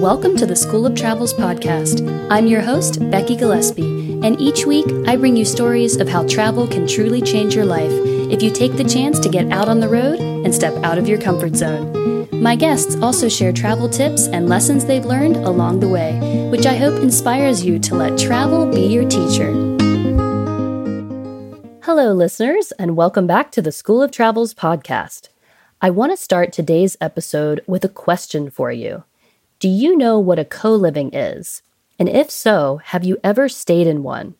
Welcome to the School of Travels podcast. I'm your host, Becky Gillespie, and each week I bring you stories of how travel can truly change your life if you take the chance to get out on the road and step out of your comfort zone. My guests also share travel tips and lessons they've learned along the way, which I hope inspires you to let travel be your teacher. Hello, listeners, and welcome back to the School of Travels podcast. I want to start today's episode with a question for you. Do you know what a co living is? And if so, have you ever stayed in one?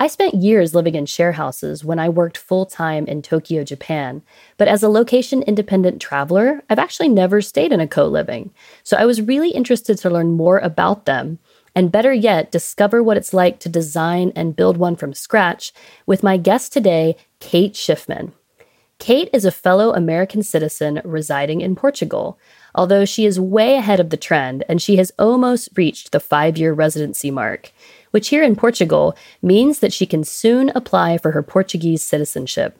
I spent years living in share houses when I worked full time in Tokyo, Japan, but as a location independent traveler, I've actually never stayed in a co living. So I was really interested to learn more about them and better yet, discover what it's like to design and build one from scratch with my guest today, Kate Shifman. Kate is a fellow American citizen residing in Portugal although she is way ahead of the trend and she has almost reached the five year residency mark, which here in Portugal means that she can soon apply for her Portuguese citizenship.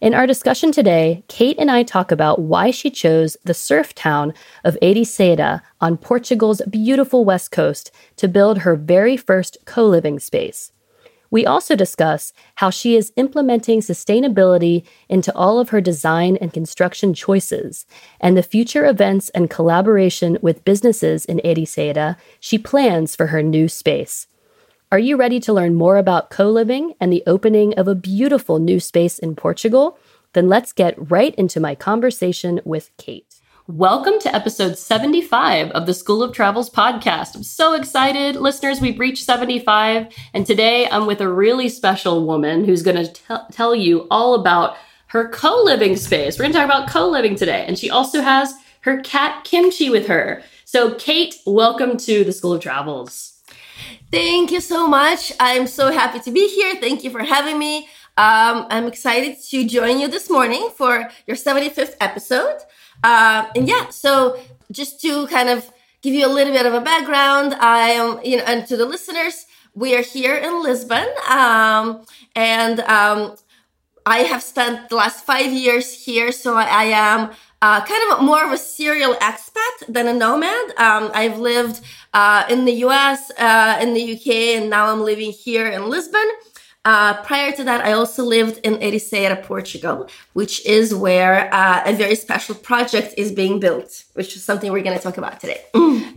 In our discussion today, Kate and I talk about why she chose the surf town of Ericeira on Portugal's beautiful west coast to build her very first co living space. We also discuss how she is implementing sustainability into all of her design and construction choices, and the future events and collaboration with businesses in Ericeira she plans for her new space. Are you ready to learn more about co living and the opening of a beautiful new space in Portugal? Then let's get right into my conversation with Kate. Welcome to episode 75 of the School of Travels podcast. I'm so excited. Listeners, we've reached 75. And today I'm with a really special woman who's going to tell you all about her co living space. We're going to talk about co living today. And she also has her cat Kimchi with her. So, Kate, welcome to the School of Travels. Thank you so much. I'm so happy to be here. Thank you for having me. Um, I'm excited to join you this morning for your 75th episode. Uh, and yeah, so just to kind of give you a little bit of a background, I am, you know, and to the listeners, we are here in Lisbon. Um, and um, I have spent the last five years here, so I, I am uh, kind of more of a serial expat than a nomad. Um, I've lived uh, in the US, uh, in the UK, and now I'm living here in Lisbon. Uh, prior to that, I also lived in Ericeira, Portugal, which is where uh, a very special project is being built, which is something we're going to talk about today.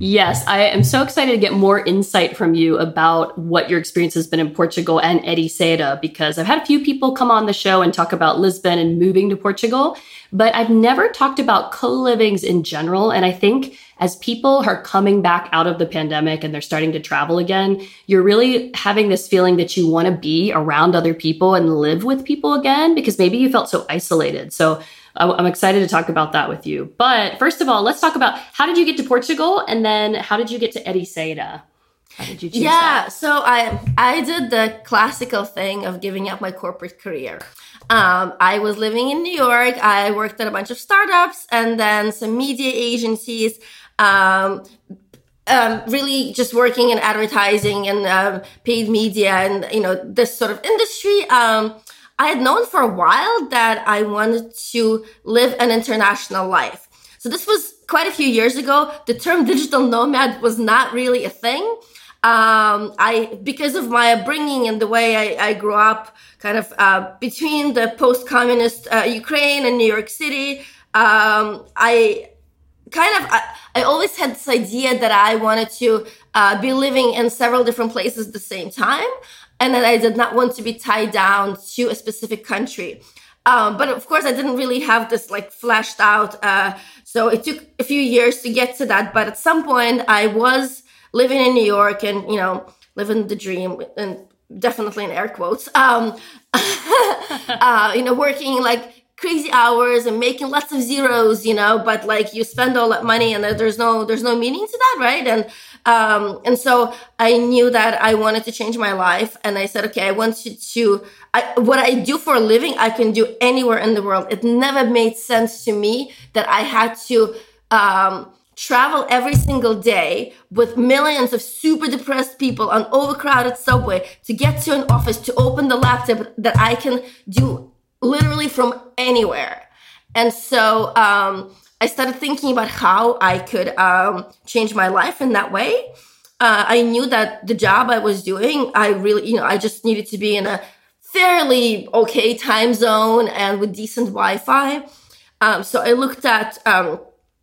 Yes, I am so excited to get more insight from you about what your experience has been in Portugal and Ericeira, because I've had a few people come on the show and talk about Lisbon and moving to Portugal, but I've never talked about co livings in general. And I think as people are coming back out of the pandemic and they're starting to travel again, you're really having this feeling that you want to be around other people and live with people again because maybe you felt so isolated. So I'm excited to talk about that with you. But first of all, let's talk about how did you get to Portugal and then how did you get to Ericeira? How did you choose yeah, that? so I I did the classical thing of giving up my corporate career. Um, I was living in New York. I worked at a bunch of startups and then some media agencies um, um, really just working in advertising and um, paid media and you know this sort of industry um, i had known for a while that i wanted to live an international life. So this was quite a few years ago. The term digital nomad was not really a thing. Um, I because of my upbringing and the way I, I grew up, kind of uh, between the post-communist uh, Ukraine and New York City, um, I kind of I, I, always had this idea that I wanted to uh, be living in several different places at the same time, and that I did not want to be tied down to a specific country. Um, but of course, I didn't really have this like flashed out. Uh, so it took a few years to get to that. But at some point, I was living in New York and you know living the dream and definitely in air quotes. Um, uh, you know, working like crazy hours and making lots of zeros, you know, but like you spend all that money and there's no there's no meaning to that, right? And um and so I knew that I wanted to change my life and I said, okay, I want to, to I, what I do for a living, I can do anywhere in the world. It never made sense to me that I had to um travel every single day with millions of super depressed people on overcrowded subway to get to an office to open the laptop that I can do literally from anywhere. And so um, I started thinking about how I could um, change my life in that way. Uh, I knew that the job I was doing, I really, you know, I just needed to be in a fairly okay time zone and with decent Wi-Fi. Um, so I looked at um,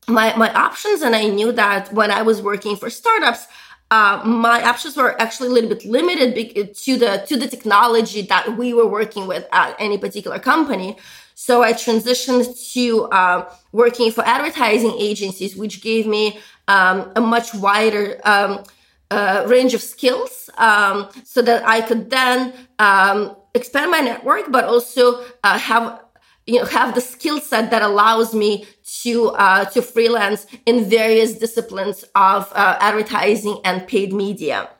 my my options, and I knew that when I was working for startups, uh, my options were actually a little bit limited to the to the technology that we were working with at any particular company. So I transitioned to uh, working for advertising agencies, which gave me um, a much wider um, uh, range of skills, um, so that I could then um, expand my network, but also uh, have you know have the skill set that allows me to uh, to freelance in various disciplines of uh, advertising and paid media.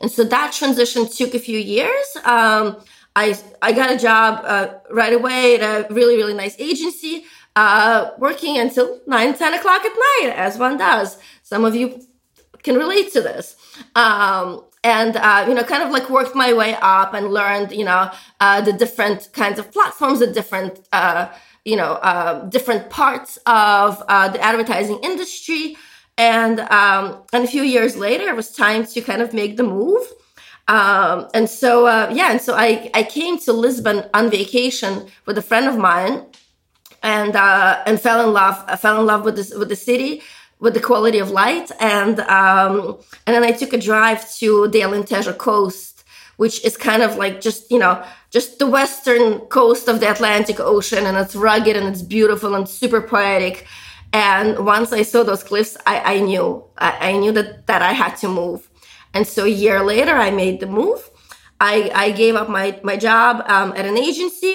And so that transition took a few years um, I, I got a job uh, right away at a really really nice agency uh, working until 9 10 o'clock at night as one does. Some of you can relate to this. Um, and uh, you know kind of like worked my way up and learned you know uh, the different kinds of platforms the different uh, you know uh, different parts of the advertising industry. And um, and a few years later it was time to kind of make the move um, and so uh, yeah and so I, I came to lisbon on vacation with a friend of mine and and fell in love I fell in love with this with the city with the quality of light. And um, and then I took a drive to the Alentejo coast, which is kind of like just you know just the western coast of the Atlantic Ocean, and it's rugged and it's beautiful and super poetic. And once I saw those cliffs, I, I knew I, I knew that that I had to move. And so a year later, I made the move. I, I gave up my my job um, at an agency,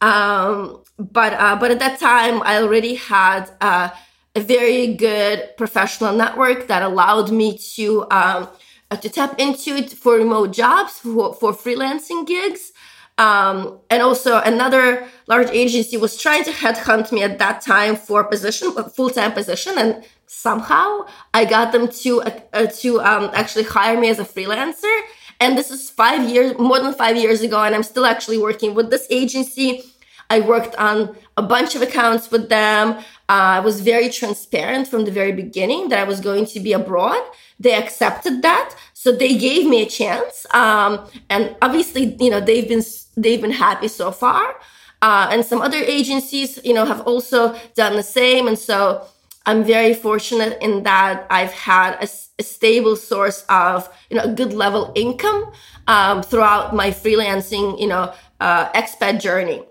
um, but uh, but at that time I already had uh, a very good professional network that allowed me to um, uh, to tap into it for remote jobs for, for freelancing gigs. Um, and also another large agency was trying to headhunt me at that time for a position a full-time position. And somehow i got them to uh, uh, to um, actually hire me as a freelancer and this is five years more than five years ago and i'm still actually working with this agency I worked on a bunch of accounts with them. Uh, I was very transparent from the very beginning that I was going to be abroad. They accepted that, so they gave me a chance. Um, and obviously, you know, they've been they've been happy so far. Uh, and some other agencies, you know, have also done the same. And so I'm very fortunate in that I've had a, a stable source of, you know, a good level income um, throughout my freelancing, you know, uh, expat journey.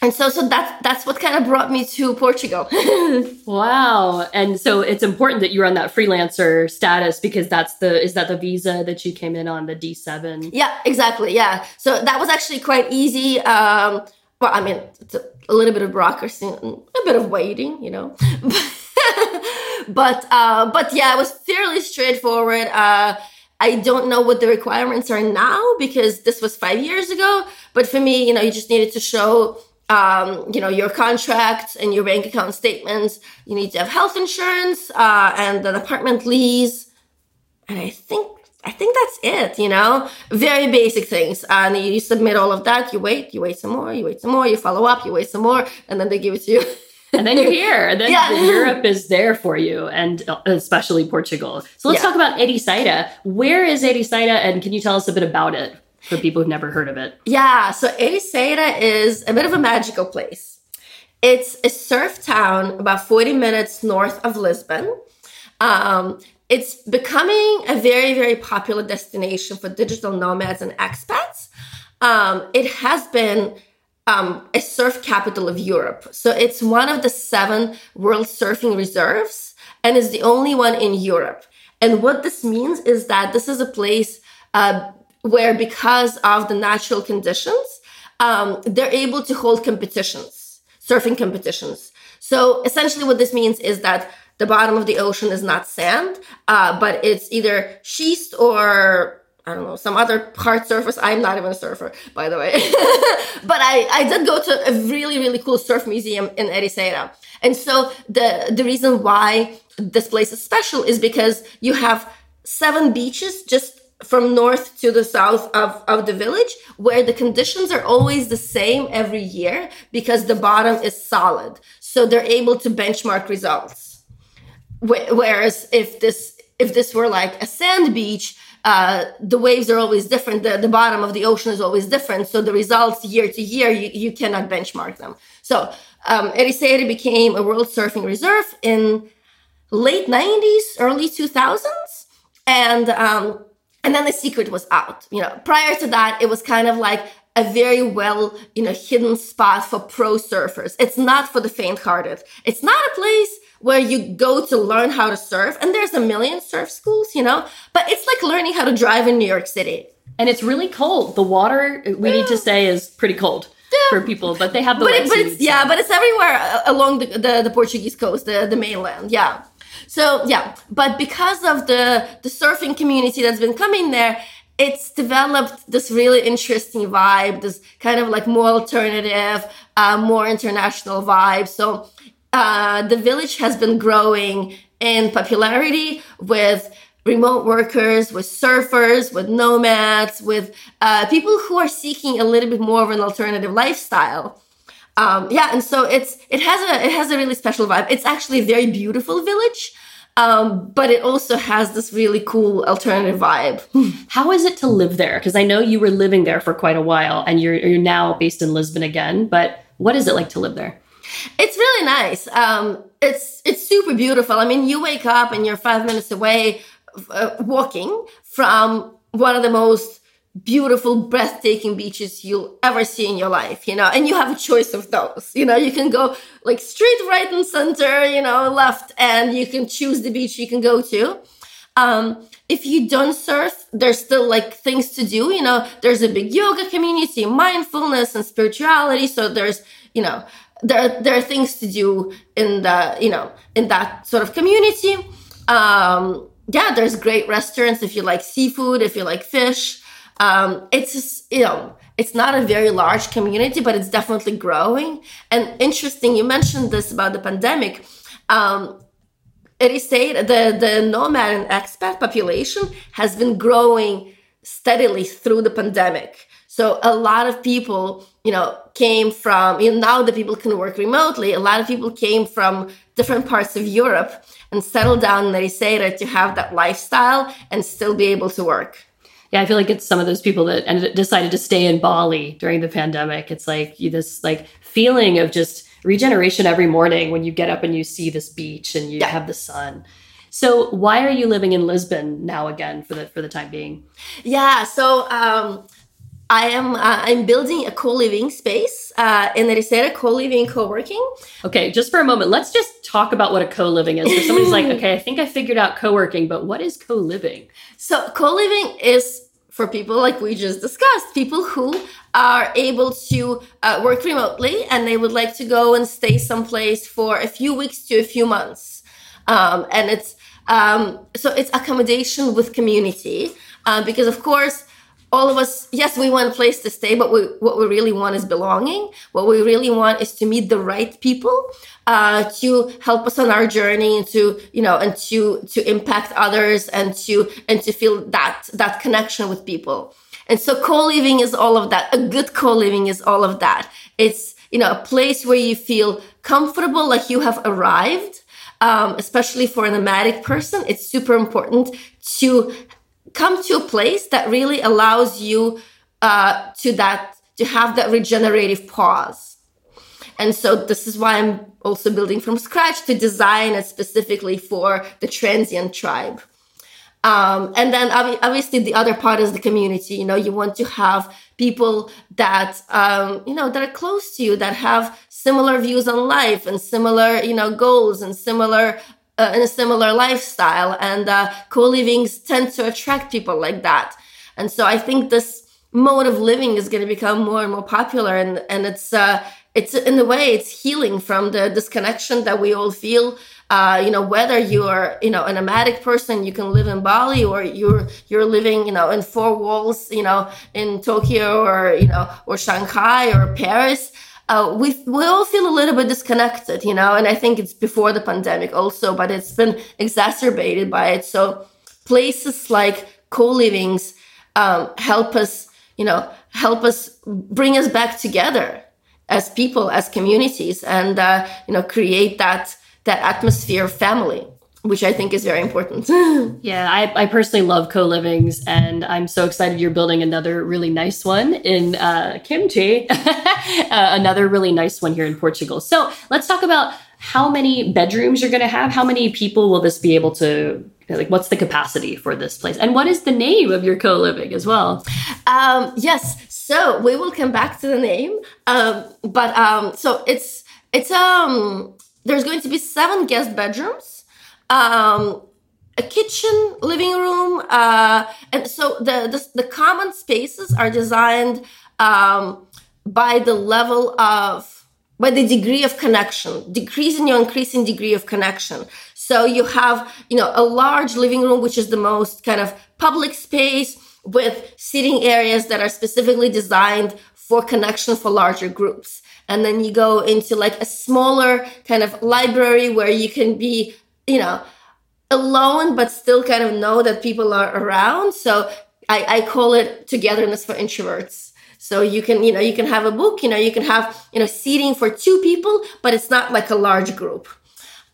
And so so that's that's what kind of brought me to portugal. Wow. And so it's important that you're on that freelancer status because that's the is that the visa that you came in on the d7 yeah exactly yeah. So that was actually quite easy um well i mean it's a, a little bit of bureaucracy a bit of waiting you know but uh but yeah it was fairly straightforward uh I don't know what the requirements are now because this was five years ago. But for me, you know, you just needed to show um, you know, your contracts and your bank account statements. You need to have health insurance uh, and an apartment lease. And I think I think that's it, you know, very basic things. And you submit all of that, you wait, you wait some more, you wait some more, you follow up, you wait some more, and then they give it to you. and then you're here. And then yeah. Europe is there for you, and especially Portugal. So let's yeah. talk about Ericeira. Where is Ericeira, and can you tell us a bit about it? for people who've never heard of it? Yeah, so Ericeira is a bit of a magical place. It's a surf town about 40 minutes north of Lisbon. Um, it's becoming a very, very popular destination for digital nomads and expats. Um, it has been um, a surf capital of Europe. So it's one of the seven world surfing reserves and is the only one in Europe. And what this means is that this is a place uh, where because of the natural conditions, um, they're able to hold competitions, surfing competitions. So essentially, what this means is that the bottom of the ocean is not sand, uh, but it's either schist or I don't know some other hard surface. I'm not even a surfer, by the way, but I I did go to a really really cool surf museum in Ericeira, and so the the reason why this place is special is because you have seven beaches just from north to the south of, of the village where the conditions are always the same every year because the bottom is solid. So they're able to benchmark results. Whereas if this if this were like a sand beach uh, the waves are always different. The, the bottom of the ocean is always different. So the results year to year you, you cannot benchmark them. So um, Ericeira became a world surfing reserve in late 90s early 2000s and um, and then the secret was out. You know prior to that it was kind of like a very well you know hidden spot for pro surfers. It's not for the faint-hearted. It's not a place where you go to learn how to surf and there's a million surf schools you know but it's like learning how to drive in new york city and it's really cold the water we yeah. need to say is pretty cold yeah. for people but they have the but, it, but it's, yeah but it's everywhere uh, along the, the, the portuguese coast the, the mainland yeah so yeah, but because of the the surfing community that's been coming there, it's developed this really interesting vibe, this kind of like more alternative, uh, more international vibe. So uh, the village has been growing in popularity with remote workers, with surfers, with nomads, with uh, people who are seeking a little bit more of an alternative lifestyle. Um, yeah, and so it's it has a it has a really special vibe. It's actually a very beautiful village. Um, but it also has this really cool alternative vibe. How is it to live there? Because I know you were living there for quite a while, and you're you're now based in Lisbon again. But what is it like to live there? It's really nice. Um, it's it's super beautiful. I mean, you wake up and you're five minutes away uh, walking from one of the most beautiful, breathtaking beaches you'll ever see in your life, you know, and you have a choice of those. You know, you can go like straight right and center, you know, left, and you can choose the beach you can go to. Um, if you don't surf, there's still like things to do. You know, there's a big yoga community, mindfulness and spirituality. So there's, you know, there, there are things to do in the, you know, in that sort of community. Um, yeah, there's great restaurants if you like seafood, if you like fish. Um, it's you know, it's not a very large community, but it's definitely growing. And interesting, you mentioned this about the pandemic. Um, it is said the the nomad and expat population has been growing steadily through the pandemic. So a lot of people, you know, came from you know, now that people can work remotely. A lot of people came from different parts of Europe and settled down in Ericeira to have that lifestyle and still be able to work yeah, I feel like it's some of those people that ended, decided to stay in Bali during the pandemic. It's like you, this like feeling of just regeneration every morning when you get up and you see this beach and you yeah. have the sun. So why are you living in Lisbon now again for the for the time being? Yeah, so um, I am uh, I'm building a co-living space uh, in Ericeira, co-living, co-working. Okay, just for a moment, let's just talk about what a co-living is. So somebody's like, okay, I think I figured out co-working, but what is co-living? So co-living is for people like we just discussed, people who are able to uh, work remotely and they would like to go and stay someplace for a few weeks to a few months, um, and it's um, so it's accommodation with community uh, because of course all of us, yes, we want a place to stay, but we, what we really want is belonging. What we really want is to meet the right people uh, to help us on our journey and to, you know, and to to impact others and to and to feel that that connection with people. And so co-living is all of that. A good co-living is all of that. It's you know a place where you feel comfortable, like you have arrived. Um, especially for a nomadic person, it's super important to come to a place that really allows you uh, to that to have that regenerative pause. And so this is why i'm also building from scratch to design it specifically for the transient tribe. Um, and then obviously the other part is the community. You know you want to have people that um, you know that are close to you that have similar views on life and similar you know goals and similar uh, in a similar lifestyle and uh, co-livings tend to attract people like that. And so i think this mode of living is going to become more and more popular and and it's uh it's in a way it's healing from the disconnection that we all feel. Uh, you know whether you're you know a nomadic person you can live in bali or you're you're living you know in four walls you know in tokyo or you know or shanghai or paris uh, we we all feel a little bit disconnected, you know, and I think it's before the pandemic also, but it's been exacerbated by it. So places like co-livings um, help us, you know, help us bring us back together as people, as communities, and uh, you know, create that that atmosphere of family which I think is very important. yeah, I, I, personally love co livings, and I'm so excited you're building another really nice one in uh, Kimchi, uh, another really nice one here in Portugal. So let's talk about how many bedrooms you're going to have. How many people will this be able to? Like, what's the capacity for this place, and what is the name of your co living as well? Um, yes, so we will come back to the name, um, but um, so it's it's um there's going to be seven guest bedrooms um, a kitchen, living room, uh, and so the, the, the common spaces are designed um, by the level of by the degree of connection, decreasing your increasing degree of connection. So you have, you know, a large living room, which is the most kind of public space with seating areas that are specifically designed for connection for larger groups. And then you go into like a smaller kind of library where you can be you know, alone, but still kind of know that people are around. So I, I call it togetherness for introverts. So you can, you know, you can have a book, you know, you can have, you know, seating for two people, but it's not like a large group.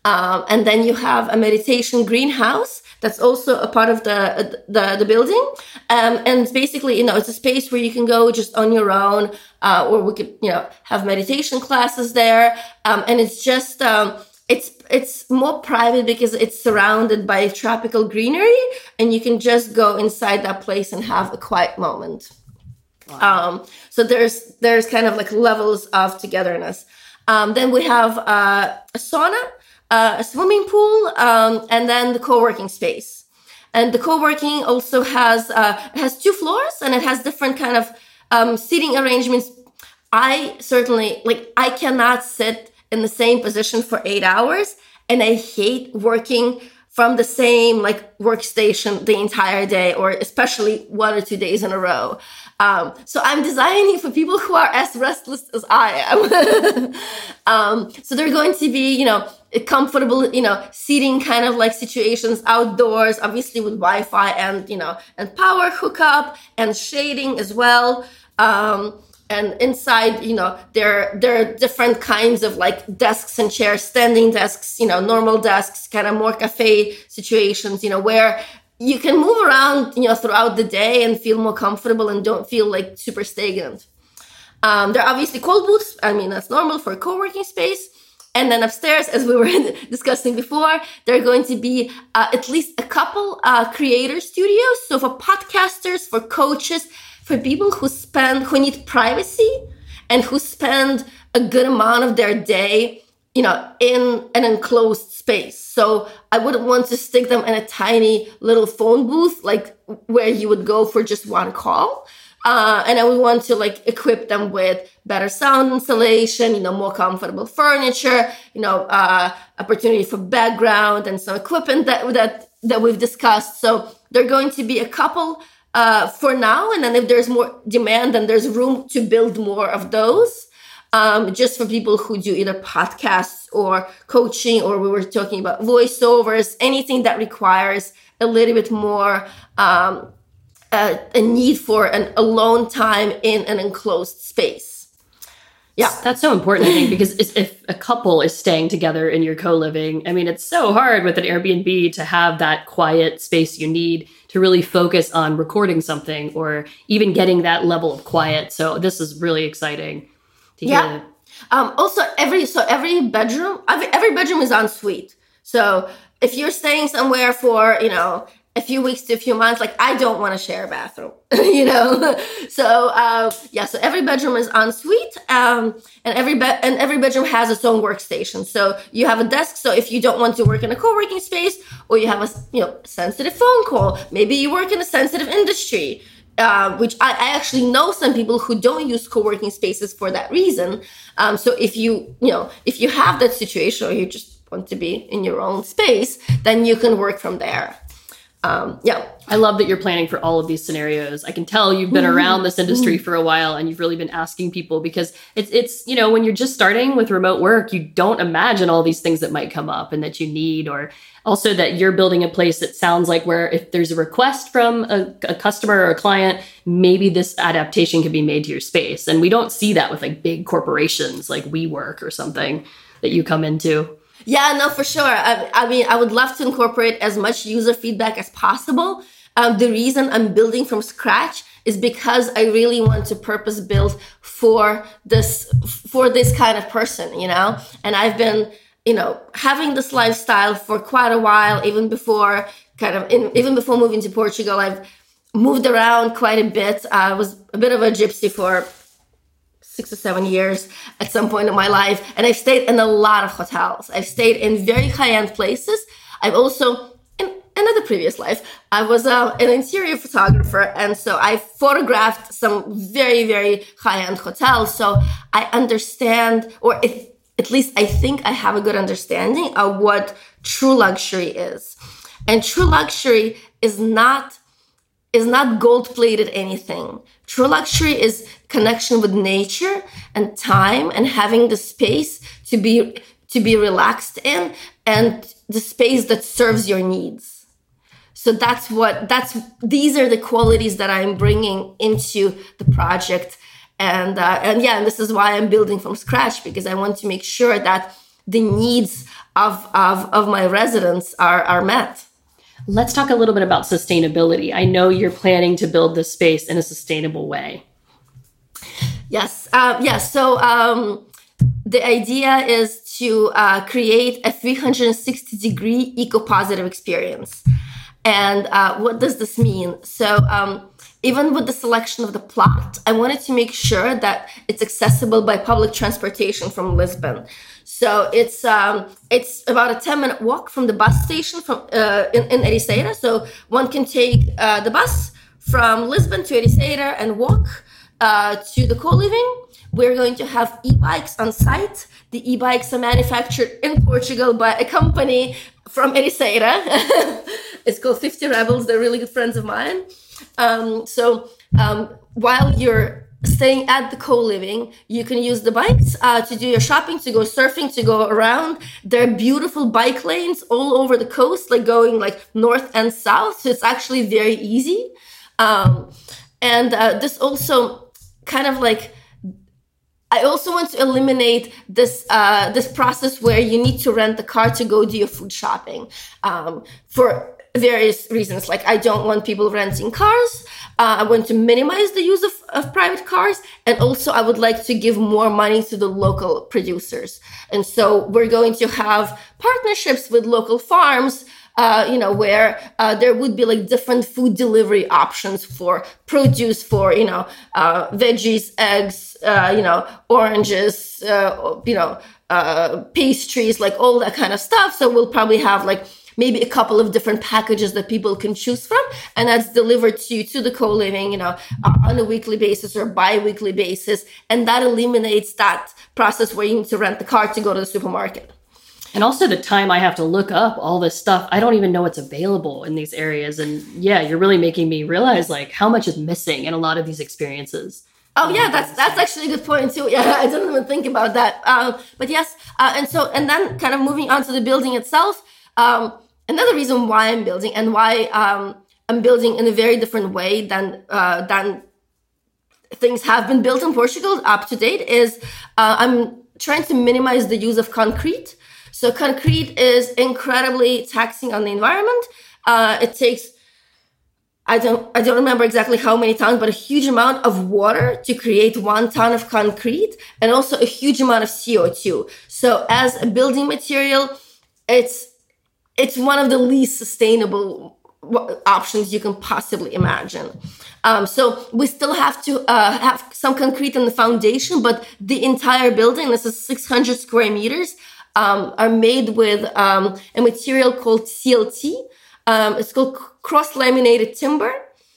Um, and then you have a meditation greenhouse that's also a part of the the, the building. Um, and it's basically, you know, it's a space where you can go just on your own, uh, or we could, you know, have meditation classes there. Um, and it's just, um, it's it's more private because it's surrounded by tropical greenery and you can just go inside that place and have a quiet moment. Wow. um, so there's there's kind of like levels of togetherness. Um, then we have uh, a sauna uh, a swimming pool um, and then the co-working space. And the co-working also has uh, has two floors and it has different kind of um, seating arrangements. I certainly like i cannot sit in the same position for eight hours. And I hate working from the same like workstation the entire day or especially one or two days in a row. Um, so I'm designing for people who are as restless as I am. um, so they're going to be, you know, comfortable, you know, seating kind of like situations outdoors, obviously with Wi-Fi and, you know, and power hookup and shading as well. Um, and inside you know there there are different kinds of like desks and chairs standing desks you know normal desks kind of more cafe situations you know where you can move around you know throughout the day and feel more comfortable and don't feel like super stagnant um, there are obviously cold booths i mean that's normal for co-working space and then upstairs, as we were discussing before, there are going to be uh, at least a couple uh, creator studios. So for podcasters, for coaches, for people who spend who need privacy and who spend a good amount of their day you know in an enclosed space so i wouldn't want to stick them in a tiny little phone booth like where you would go for just one call uh, and I would want to like equip them with better sound insulation you know, more comfortable furniture, you know, uh, opportunity for background and some equipment that that that we've discussed. So there are going to be a couple uh, for now. And then if there's more demand, then there's room to build more of those. Um, just for people who do either podcasts or coaching, or we were talking about voiceovers, anything that requires a little bit more um, a, a need for an alone time in an enclosed space. Yeah. That's so important, I think, because if a couple is staying together in your co living, I mean, it's so hard with an Airbnb to have that quiet space you need to really focus on recording something or even getting that level of quiet. So this is really exciting to yeah. hear. Um, also, every so every bedroom, every, every bedroom is en suite. So if you're staying somewhere for you know a few weeks to a few months like i don't want to share a bathroom you know? So uh, yeah so every bedroom is en suite um, and every bed and every bedroom has its own workstation. So you have a desk so if you don't want to work in a co-working space or you have a you know sensitive phone call maybe you work in a sensitive industry uh, which I, I, actually know some people who don't use co-working spaces for that reason. Um, so if you you know if you have that situation or you just want to be in your own space then you can work from there um, yeah. I love that you're planning for all of these scenarios. I can tell you've been around this industry for a while and you've really been asking people because it's it's you know when you're just starting with remote work, you don't imagine all these things that might come up and that you need or also that you're building a place that sounds like where if there's a request from a, a customer or a client, maybe this adaptation can be made to your space. And we don't see that with like big corporations like WeWork or something that you come into. Yeah, no, for sure. I, I, mean, I would love to incorporate as much user feedback as possible. Um, the reason I'm building from scratch is because I really want to purpose build for this for this kind of person, you know. And I've been, you know, having this lifestyle for quite a while, even before kind of in, even before moving to Portugal. I've moved around quite a bit. I was a bit of a gypsy for six or seven years at some point in my life. And I've stayed in a lot of hotels. I've stayed in very high end places. I've also, in another previous life, I was uh, an interior photographer. And so I photographed some very, very high end hotels. So I understand, or if, at least I think I have a good understanding of what true luxury is. And true luxury is not is not gold plated anything. True luxury is connection with nature and time and having the space to be to be relaxed in and the space that serves your needs. So that's what that's these are the qualities that I'm bringing into the project and uh, and yeah, and this is why I'm building from scratch because I want to make sure that the needs of of, of my residents are are met. Let's talk a little bit about sustainability. I know you're planning to build this space in a sustainable way. Yes, uh, yes. So um, the idea is to uh, create a 360 degree eco positive experience. And uh, what does this mean? So, um, even with the selection of the plot, I wanted to make sure that it's accessible by public transportation from Lisbon. So it's um, it's about a ten minute walk from the bus station from uh, in, in Ericeira. So one can take uh, the bus from Lisbon to Ericeira and walk uh, to the co-living. We're going to have e-bikes on site. The e-bikes are manufactured in Portugal by a company from Ericeira. it's called 50 Rebels. They're really good friends of mine. Um, so um, while you're staying at the co-living you can use the bikes uh, to do your shopping to go surfing to go around there are beautiful bike lanes all over the coast like going like north and south so it's actually very easy um, and uh, this also kind of like I also want to eliminate this uh, this process where you need to rent the car to go do your food shopping um, for various reasons. Like I don't want people renting cars. Uh, I want to minimize the use of, of private cars. And also I would like to give more money to the local producers. And so we're going to have partnerships with local farms uh, you know, where uh, there would be like different food delivery options for produce, for you know, uh, veggies, eggs, uh, you know, oranges, uh, you know, uh, pastries, like all that kind of stuff. So we'll probably have like maybe a couple of different packages that people can choose from and that's delivered to you to the co-living you know on a weekly basis or bi-weekly basis and that eliminates that process where you need to rent the car to go to the supermarket and also the time I have to look up all this stuff. I don't even know what's available in these areas. And yeah, you're really making me realize like how much is missing in a lot of these experiences. Oh yeah, that's that's actually a good point too. Yeah, I didn't even think about that. Um, but yes, uh, and so and then kind of moving on to the building itself. Um, another reason why I'm building and why um, I'm building in a very different way than uh, than things have been built in Portugal up to date is uh, I'm trying to minimize the use of concrete. So concrete is incredibly taxing on the environment. Uh, it takes I don't I don't remember exactly how many tons, but a huge amount of water to create one ton of concrete, and also a huge amount of CO2. So as a building material, it's it's one of the least sustainable options you can possibly imagine. Um, so we still have to uh, have some concrete in the foundation, but the entire building, this is 600 square meters, um, are made with um, a material called CLT. Um, it's called cross laminated timber.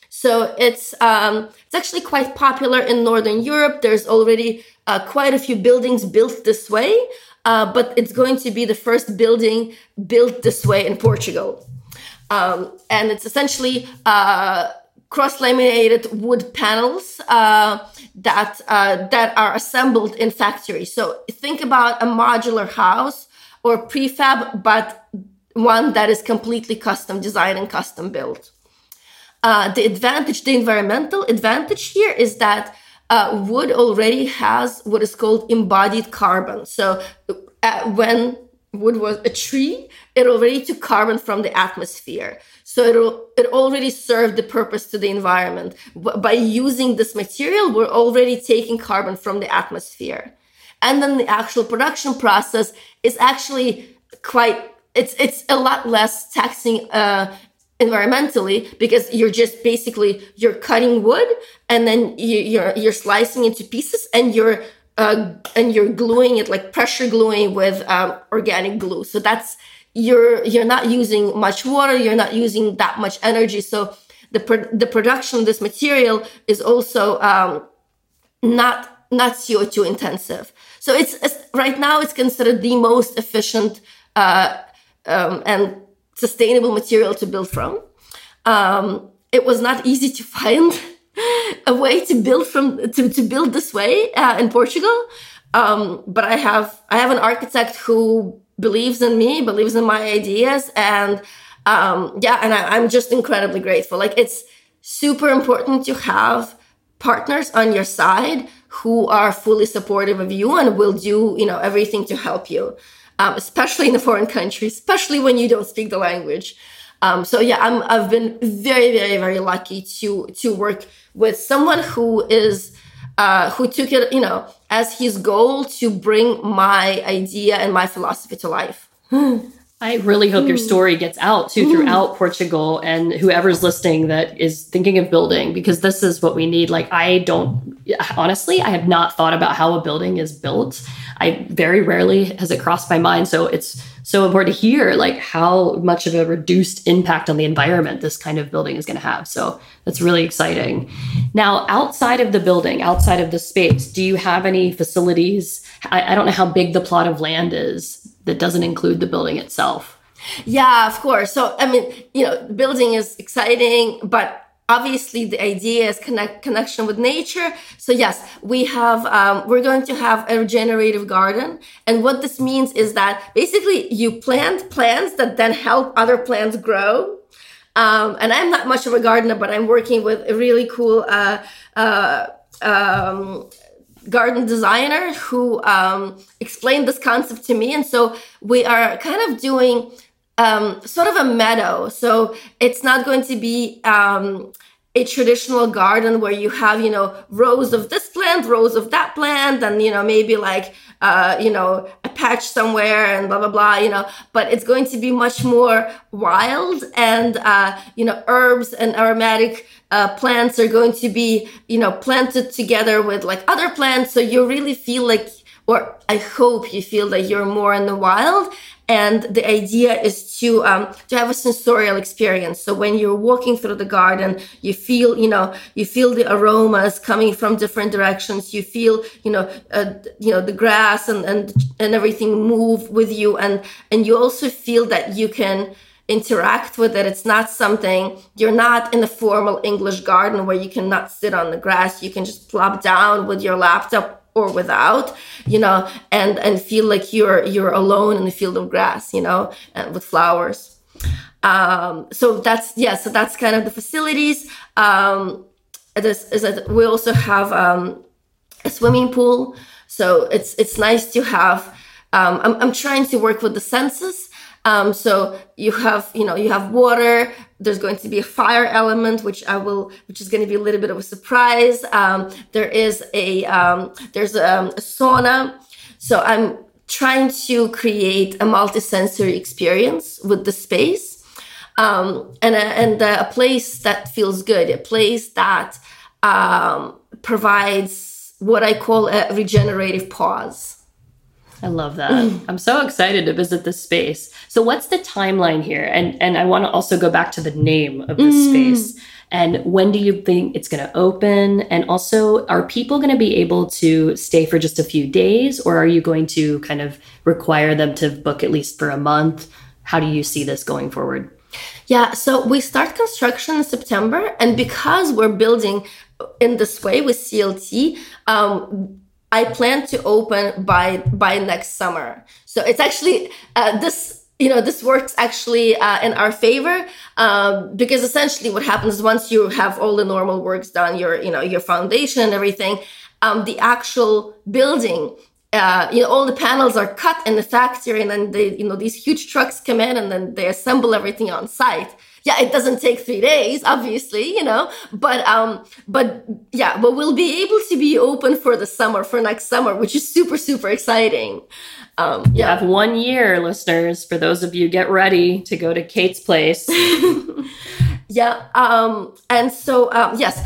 So it's um, it's actually quite popular in Northern Europe. There's already uh, quite a few buildings built this way uh, but it's going to be the first building built this way in Portugal. Um, and it's essentially uh, cross-laminated wood panels uh, that uh, that are assembled in factories. So think about a modular house or prefab, but one that is completely custom designed and custom built. Uh, the advantage, the environmental advantage here is that uh, wood already has what is called embodied carbon. So uh, when wood was a tree, it already took carbon from the atmosphere. So it, it already served the purpose to the environment. By using this material, we're already taking carbon from the atmosphere. And then the actual production process is actually quite, it's, it's a lot less taxing uh, environmentally because you're just basically you're cutting wood and then you, you're you're slicing into pieces and you're uh, and you're gluing it like pressure gluing with um, organic glue. So that's you're you're not using much water. You're not using that much energy. So the the production of this material is also um, not not CO2 intensive. So it's, it's, right now it's considered the most efficient uh, um, and sustainable material to build from. Um, it was not easy to find a way to build from to, to build this way uh, in Portugal. Um, but I have I have an architect who believes in me, believes in my ideas, and um, yeah, and I, I'm just incredibly grateful. Like it's super important to have partners on your side who are fully supportive of you and will do you know everything to help you um, especially in a foreign country especially when you don't speak the language um, so yeah, I'm, I've been very, very, very lucky to to work with someone who is uh, who took it, you know, as his goal to bring my idea and my philosophy to life. I really hope your hmm. story gets out too throughout Portugal and whoever's listening that is thinking of building because this is what we need. Like, I don't, honestly, I have not thought about how a building is built. I very rarely has it crossed my mind. So it's so important to hear like how much of a reduced impact on the environment this kind of building is going to have. So that's really exciting. Now, outside of the building, outside of the space, do you have any facilities? I, I don't know how big the plot of land is that doesn't include the building itself. Yeah, of course. So, I mean, you know, building is exciting, but obviously the idea is connect connection with nature. So yes we have um, we're going to have a regenerative garden. And what this means is that basically you plant plants that then help other plants grow. Um, and i'm not much of a gardener but i'm working with a really cool uh, uh, um, garden designer who um, explained this concept to me. And so we are kind of doing um, sort of a meadow. So it's not going to be um, a traditional garden where you have, you know, rows of this plant, rows of that plant, and, you know, maybe like, uh, you know, a patch somewhere and blah, blah, blah, you know, but it's going to be much more wild and, uh, you know, herbs and aromatic uh, plants are going to be, you know, planted together with like other plants. So you really feel like or I hope you feel that you're more in the wild. And the idea is to um, to have a sensorial experience. So when you're walking through the garden you feel you know you feel the aromas coming from different directions. You feel you know uh, you know the grass and and and everything move with you. And and you also feel that you can interact with it. It's not something you're not in a formal english garden where you cannot sit on the grass. You can just plop down with your laptop or without you know and and feel like you're you're alone in the field of grass you know and with flowers. Um so that's yeah so that's kind of the facilities. Um this is that we also have um a swimming pool. So it's it's nice to have um i'm, I'm trying to work with the senses um, so you have, you know, you have water. There's going to be a fire element, which I will, which is going to be a little bit of a surprise. Um, there is a, um, there's a, a sauna. So I'm trying to create a multisensory experience with the space. Um, and a, and a place that feels good, a place that um, provides what I call a regenerative pause. I love that. I'm so excited to visit this space. So what's the timeline here? And and I want to also go back to the name of this mm. space. And when do you think it's going to open? And also, are people going to be able to stay for just a few days or are you going to kind of require them to book at least for a month? How do you see this going forward? Yeah, so we start construction in September, and because we're building in this way with CLT, um, I plan to open by by next summer. So it's actually uh, this. You know, this works actually uh, in our favor um, because essentially what happens once you have all the normal works done, your you know your foundation and everything, um, the actual building uh, you know, all the panels are cut in the factory, and then they, you know, these huge trucks come in, and then they assemble everything on site. Yeah, it doesn't take three days, obviously, you know, but um, but yeah, but we'll be able to be open for the summer, for next summer, which is super super exciting. Um, yeah. You have one year, listeners. For those of you, get ready to go to Kate's place. yeah, um, and so um, yes,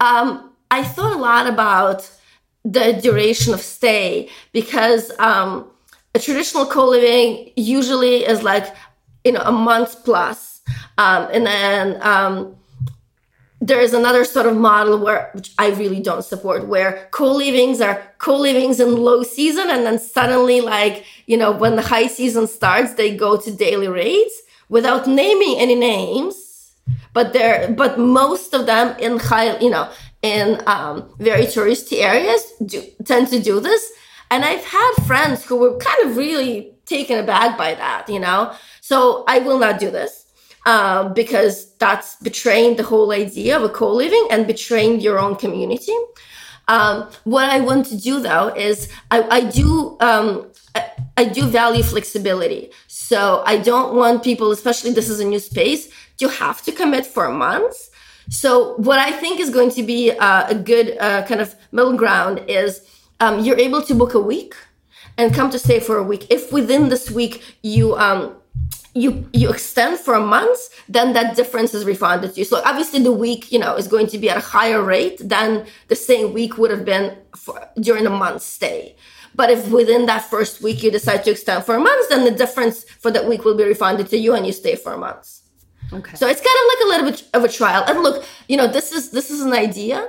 um, I thought a lot about the duration of stay because um, a traditional co-living usually is like you know a month plus um, and then um, there is another sort of model where which i really don't support where co-livings are co-livings in low season and then suddenly like you know when the high season starts they go to daily rates without naming any names but they're but most of them in high you know in um, very touristy areas do, tend to do this. And I've had friends who were kind of really taken aback by that, you know? So I will not do this uh, because that's betraying the whole idea of a co living and betraying your own community. Um, what I want to do though is I, I do um, I, I do value flexibility. So I don't want people, especially this is a new space, to have to commit for months. So what I think is going to be uh, a good uh, kind of middle ground is um, you're able to book a week and come to stay for a week. If within this week you um, you you extend for a month, then that difference is refunded to you. So obviously the week you know is going to be at a higher rate than the same week would have been for, during a month's stay. But if within that first week you decide to extend for a month, then the difference for that week will be refunded to you and you stay for a month. Okay. So it's kind of like a little bit of a trial. And look, you know, this is this is an idea.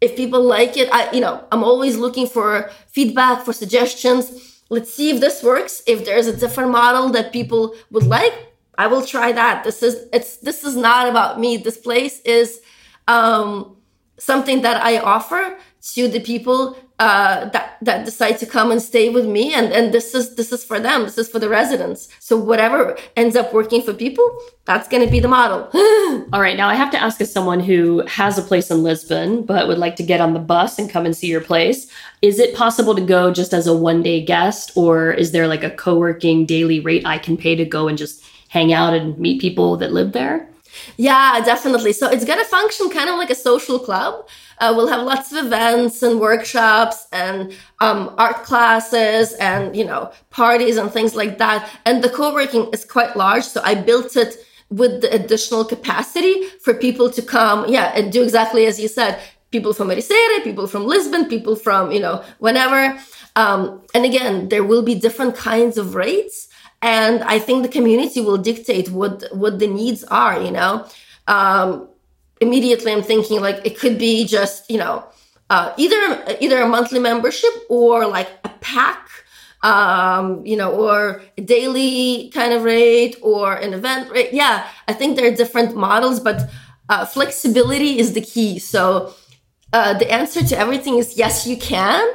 If people like it, I you know, I'm always looking for feedback, for suggestions. Let's see if this works. If there's a different model that people would like, I will try that. This is it's this is not about me. This place is um something that I offer to the people uh, that that decide to come and stay with me. And and this is this is for them. This is for the residents. So whatever ends up working for people that's going to be the model. All right now i have to ask as someone who has a place in lisbon but would like to get on the bus and come and see your place is it possible to go just as a one day guest or is there like a co-working daily rate i can pay to go and just hang out and meet people that live there? Yeah, definitely. So it's going to function kind of like a social club. Uh, we'll have lots of events and workshops and um, art classes and you know parties and things like that. And the co-working is quite large, so I built it with the additional capacity for people to come. Yeah, and do exactly as you said. People from Ericeira, people from Lisbon, people from you know whenever. Um, and again, there will be different kinds of rates and i think the community will dictate what what the needs are you know um, immediately i'm thinking like it could be just you know uh, either either a monthly membership or like a pack um, you know or a daily kind of rate or an event rate. Yeah i think there are different models but uh, flexibility is the key. So uh, the answer to everything is yes you can.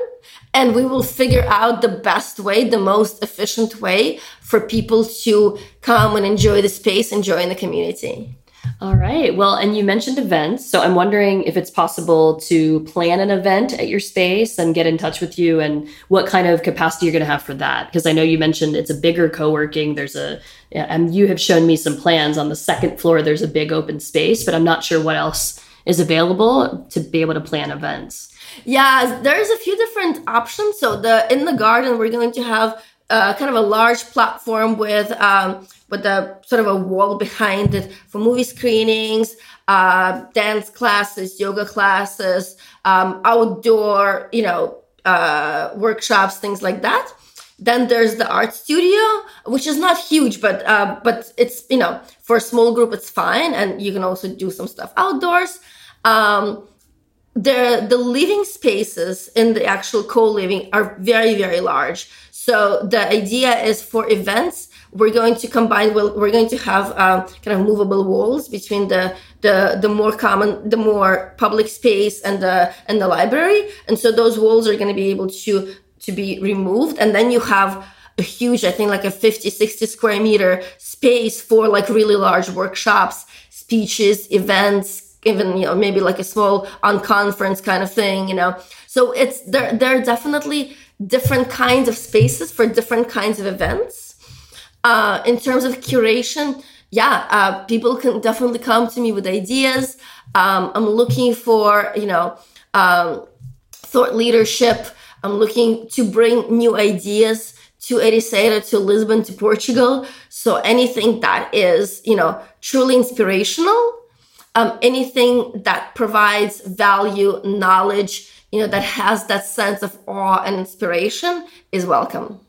And we will figure out the best way, the most efficient way for people to come and enjoy the space, enjoy in the community. All right. Well, and you mentioned events. So I'm wondering if it's possible to plan an event at your space and get in touch with you and what kind of capacity you're going to have for that. Because I know you mentioned it's a bigger co working. There's a, and you have shown me some plans on the second floor. There's a big open space, but I'm not sure what else is available to be able to plan events. Yeah, there's a few different options. So the in the garden, we're going to have uh, kind of a large platform with um, with a sort of a wall behind it for movie screenings, uh, dance classes, yoga classes, um, outdoor, you know, uh, workshops, things like that. Then there's the art studio, which is not huge, but uh, but it's you know for a small group it's fine, and you can also do some stuff outdoors. Um, the the living spaces in the actual co-living are very very large so the idea is for events we're going to combine. We're going to have um, kind of movable walls between the the the more common, the more public space and the and the library. And so those walls are going to be able to to be removed, and then you have a huge, I think like a 50, 60 square meter space for like really large workshops, speeches, events, even you know maybe like a small on conference kind of thing you know so it's there there are definitely different kinds of spaces for different kinds of events. Uh, in terms of curation yeah uh, people can definitely come to me with ideas. Um, i'm looking for you know um, thought leadership. I'm looking to bring new ideas to Ericeira, to Lisbon, to Portugal. So anything that is, you know, truly inspirational um, anything that provides value, knowledge, you know, that has that sense of awe and inspiration is welcome.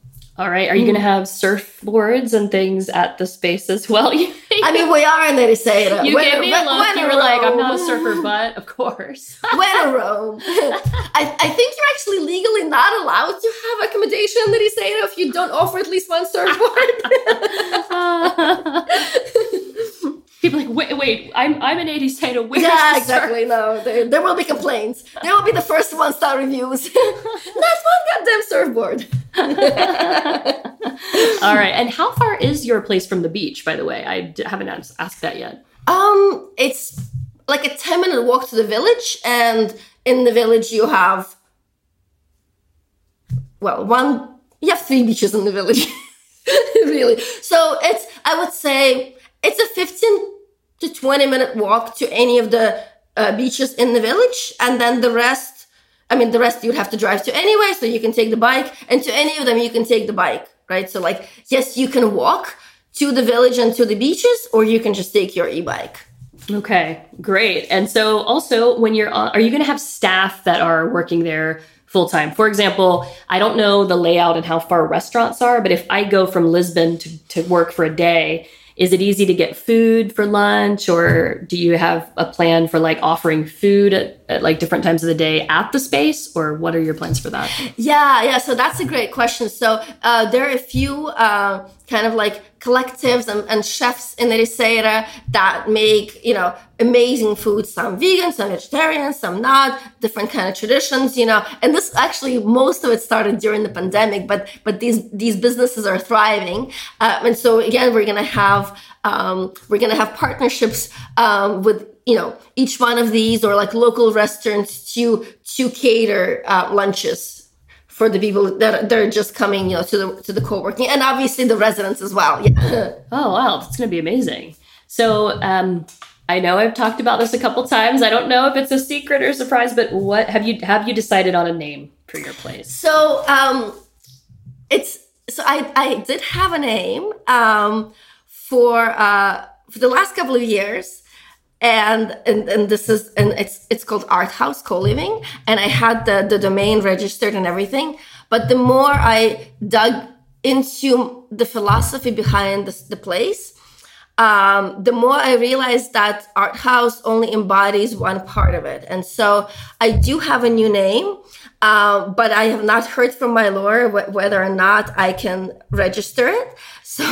All right. Are you going to have surfboards and things at the space as well? I mean, we are in Ericeira. You when, gave me a look. When you were like, I'm not a surfer, but of course. when in Rome. I, I think you're actually legally not allowed to have accommodation in the Ericeira if you don't offer at least one surfboard. people like wait wait i'm i'm an 80s hater where's yeah exactly no there, there will be complaints. There will be the first one star reviews. That's one goddamn surfboard. All right and how far is your place from the beach by the way? I d- haven't asked that yet. Um it's like a 10 minute walk to the village and in the village you have well one you have three beaches in the village really. So it's i would say it's a 15 to 20 minute walk to any of the uh, beaches in the village. And then the rest, I mean, the rest you'd have to drive to anyway. So you can take the bike and to any of them, you can take the bike, right? So like, yes, you can walk to the village and to the beaches, or you can just take your e-bike. Okay, great. And so also when you're on, are you going to have staff that are working there full time? For example, I don't know the layout and how far restaurants are, but if I go from Lisbon to, to work for a day, is it easy to get food for lunch or do you have a plan for like offering food at, at, like different times of the day at the space or what are your plans for that? Yeah yeah so that's a great question. So uh, there are a few uh, kind of like collectives and, and chefs in Ericeira that make, you know, amazing food. Some vegan, some vegetarian, some not, different kind of traditions, you know. And this actually, most of it started during the pandemic, but, but these, these businesses are thriving. Uh, and so again, we're to have, um, we're to have partnerships, um, with, you know, each one of these or like local restaurants to, to cater, uh, lunches for the people that they're just coming, you know, to the to the co-working, and obviously the residents as well. Yeah. oh wow, that's going to be amazing. So um, I know I've talked about this a couple times. I don't know if it's a secret or surprise, but what have you have you decided on a name for your place? So um, it's so I I did have a name um, for uh, for the last couple of years and, and and this is and it's it's called art house co-living. And i had the the domain registered and everything. But the more i dug into the philosophy behind this, the place um, the more i realized that art house only embodies one part of it. And so i do have a new name uh, but i have not heard from my lawyer wh- whether or not i can register it. So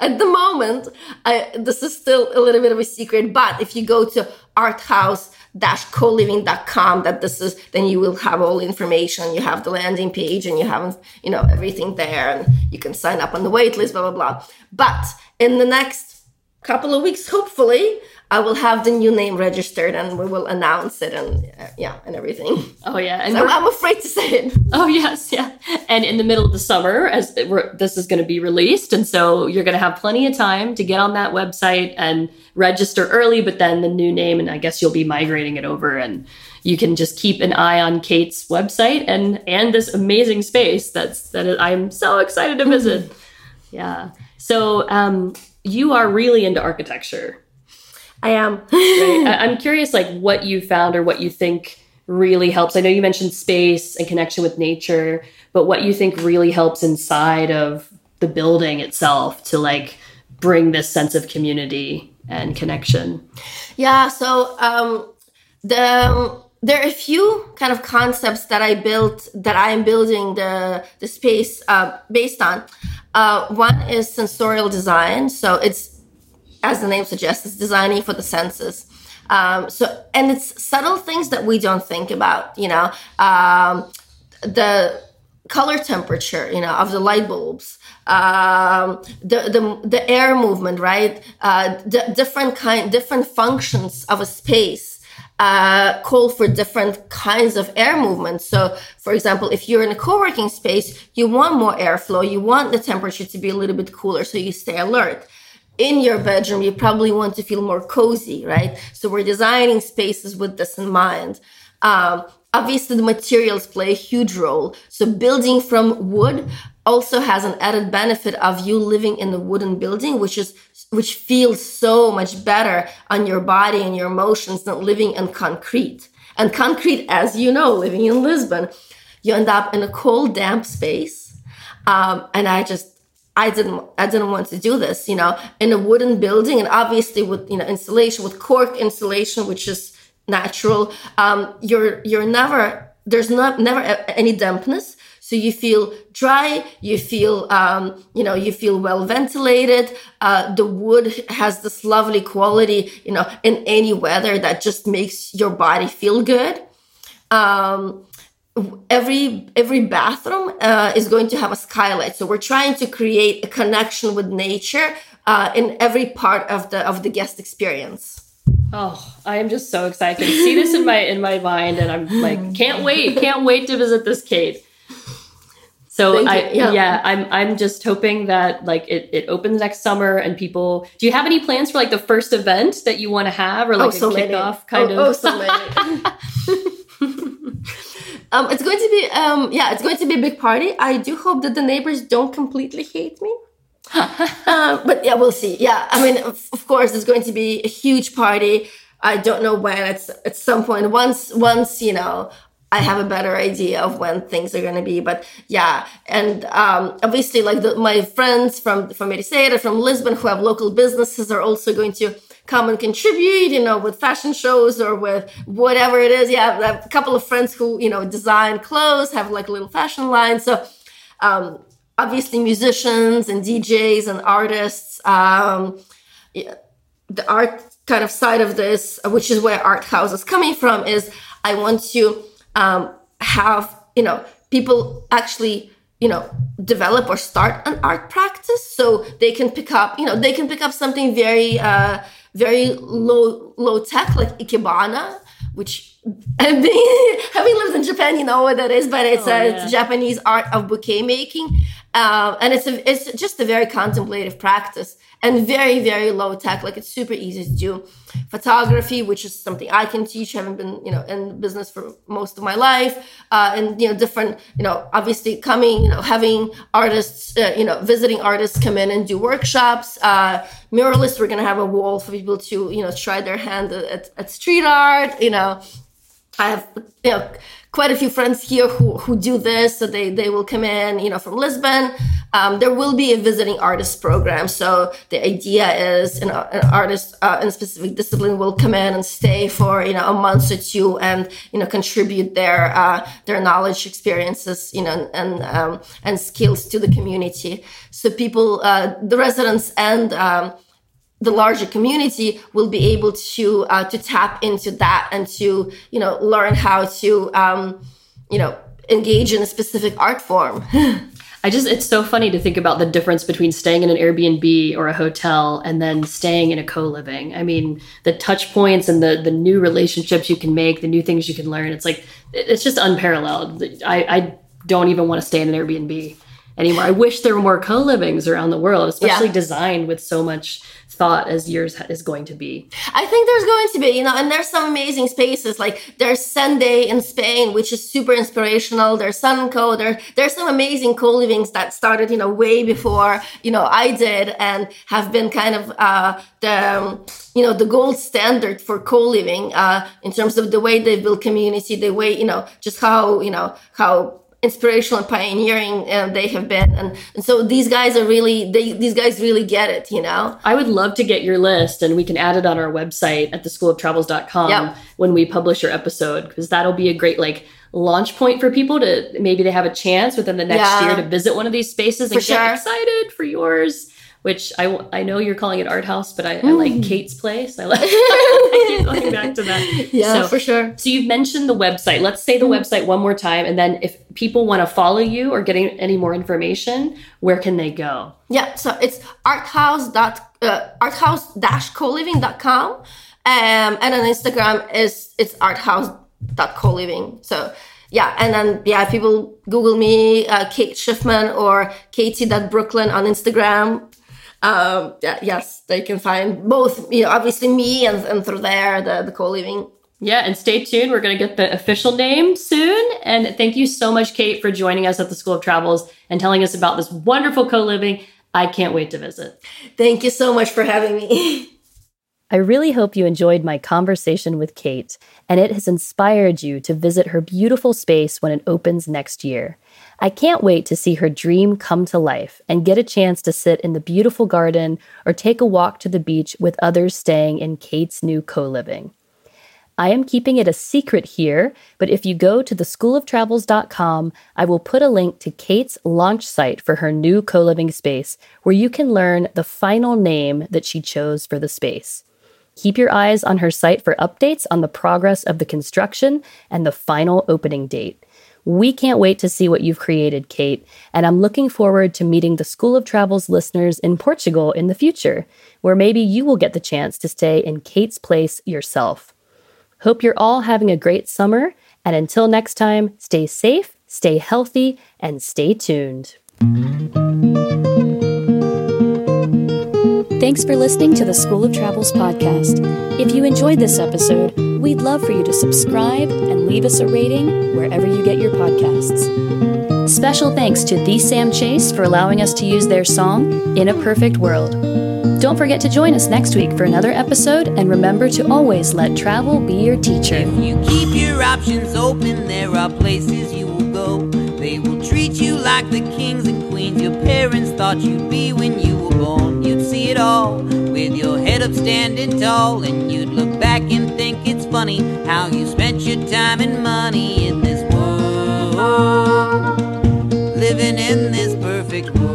at the moment, I, this is still a little bit of a secret, but if you go to arthouse-coliving.com, that this is, then you will have all information. You have the landing page and you have, you know, everything there and you can sign up on the wait list, blah, blah, blah. But in the next couple of weeks, hopefully, I will have the new name registered and we will announce it and uh, yeah and everything. Oh yeah, and so I'm afraid to say it. Oh yes, yeah. And in the middle of the summer, as this is going to be released, and so you're going to have plenty of time to get on that website and register early. But then the new name, and I guess you'll be migrating it over, and you can just keep an eye on Kate's website and and this amazing space that's that I'm so excited to visit. yeah. So um, you are really into architecture I am. right? I- I'm curious, like what you found or what you think really helps. I know you mentioned space and connection with nature, but what you think really helps inside of the building itself to like bring this sense of community and connection. Yeah. So um, the there are a few kind of concepts that I built that I am building the the space uh, based on. Uh, one is sensorial design. So it's, as the name suggests, it's designing for the senses. Um, so, and it's subtle things that we don't think about, you know, um, the color temperature, you know, of the light bulbs, um, the, the, the air movement, right? Uh, the different kind, different functions of a space uh, call for different kinds of air movement. So, for example, if you're in a co-working space, you want more airflow. You want the temperature to be a little bit cooler, so you stay alert. In your bedroom, you probably want to feel more cozy, right? So we're designing spaces with this in mind. Um, obviously, the materials play a huge role. So building from wood also has an added benefit of you living in a wooden building, which is which feels so much better on your body and your emotions than living in concrete. And concrete, as you know, living in Lisbon, you end up in a cold, damp space. Um, and I just, I didn't, I didn't want to do this, you know, in a wooden building and obviously with, you know, insulation, with cork insulation, which is natural. Um, you're, you're never, there's not, never any dampness. So you feel dry, you feel, um, you know, you feel well ventilated. Uh, the wood has this lovely quality, you know, in any weather that just makes your body feel good. Um, every every bathroom uh, is going to have a skylight so we're trying to create a connection with nature uh, in every part of the of the guest experience Oh, I am just so excited to see this in my in my mind, and I'm like, can't wait, can't wait to visit this cave. So I yeah. yeah. I'm I'm just hoping that like it, it opens next summer and people do you have any plans for like the first event that you want to have or like oh, so a kickoff kind oh, of Oh so many. um it's going to be um yeah, it's going to be a big party. I do hope that the neighbors don't completely hate me. uh, but yeah, we'll see. Yeah, I mean, of, of course, it's going to be a huge party. I don't know when. It's at some point. Once, once you know, I have a better idea of when things are going to be. But yeah, and um, obviously, like the, my friends from from Ericeira, from Lisbon, who have local businesses, are also going to come and contribute. You know, with fashion shows or with whatever it is. Yeah, I have a couple of friends who you know design clothes, have like a little fashion line. So um, obviously, musicians and DJs and artists. Um, yeah, the art kind of side of this, which is where art house is coming from, is I want to um, have you know people actually you know develop or start an art practice so they can pick up you know they can pick up something very uh very low low tech like ikebana which having lived in japan you know what that is but it's oh, a yeah. it's japanese art of bouquet making uh, and it's a, it's just a very contemplative practice and very very low tech like it's super easy to do photography which is something i can teach I haven't been you know in business for most of my life uh, and you know different you know obviously coming you know having artists uh, you know visiting artists come in and do workshops uh, muralists we're to have a wall for people to you know try their hand at, at street art you know I have you know quite a few friends here who, who do this. So they, they will come in, you know, from Lisbon. Um, there will be a visiting artist program. So the idea is, you know, an artist uh, in a specific discipline will come in and stay for, you know, a month or two and, you know, contribute their, uh, their knowledge, experiences, you know, and, um, and skills to the community. So people, uh, the residents and, um, the larger community will be able to uh, to tap into that and to you know learn how to um, you know engage in a specific art form. I just it's so funny to think about the difference between staying in an Airbnb or a hotel and then staying in a co-living. I mean, the touch points and the the new relationships you can make, the new things you can learn. It's like it's just unparalleled. I, I don't even want to stay in an Airbnb anymore. I wish there were more co-livings around the world, especially yeah. designed with so much thought as yours is going to be? I think there's going to be, you know, and there's some amazing spaces. Like there's Sunday in Spain, which is super inspirational. There's Sunco. There, there's some amazing co-livings that started, you know, way before, you know, I did and have been kind of uh, the, um, you know, the gold standard for co-living uh, in terms of the way they build community, the way, you know, just how, you know, how inspirational and pioneering uh, they have been and, and so these guys are really they, these guys really get it you know i would love to get your list and we can add it on our website at theschooloftravels.com Yep. when we publish your episode because that'll be a great like launch point for people to maybe they have a chance within the next Yeah. year to visit one of these spaces and For get sure. excited for yours which I, I know you're calling it art house but i, I like Mm. kate's place i like I keep going back to that yeah So- for sure So you've mentioned the website. Let's say the Mm-hmm. website one more time, and then if people want to follow you or getting any more information, where can they go? Yeah, so it's arthouse dot uh, arthouse dash co-living.com. Um, and on Instagram is it's arthouse dot co-living. So yeah, and then yeah, people Google me, uh, Kate Shifman or Katie.Brooklyn on Instagram. Um, yeah, yes, they can find both, you know, obviously me and, and through there, the, the co-living. Yeah, and stay tuned. We're going to get the official name soon. And thank you so much, Kate, for joining us at the School of Travels and telling us about this wonderful co living. I can't wait to visit. Thank you so much for having me. I really hope you enjoyed my conversation with Kate and it has inspired you to visit her beautiful space when it opens next year. I can't wait to see her dream come to life and get a chance to sit in the beautiful garden or take a walk to the beach with others staying in Kate's new co living. I am keeping it a secret here, but if you go to theschooloftravels.com, I will put a link to Kate's launch site for her new co living space where you can learn the final name that she chose for the space. Keep your eyes on her site for updates on the progress of the construction and the final opening date. We can't wait to see what you've created, Kate, and I'm looking forward to meeting the School of Travels listeners in Portugal in the future, where maybe you will get the chance to stay in Kate's place yourself. Hope you're all having a great summer, and until next time, stay safe, stay healthy, and stay tuned. Thanks for listening to the School of Travels podcast. If you enjoyed this episode, we'd love for you to subscribe and leave us a rating wherever you get your podcasts. Special thanks to The Sam Chase for allowing us to use their song, In a Perfect World. Don't forget to join us next week for another episode, and remember to always let travel be your teacher. If you keep your options open, there are places you will go. They will treat you like the kings and queens your parents thought you'd be when you were born. See it all with your head up standing tall, and you'd look back and think it's funny how you spent your time and money in this world. Living in this perfect world.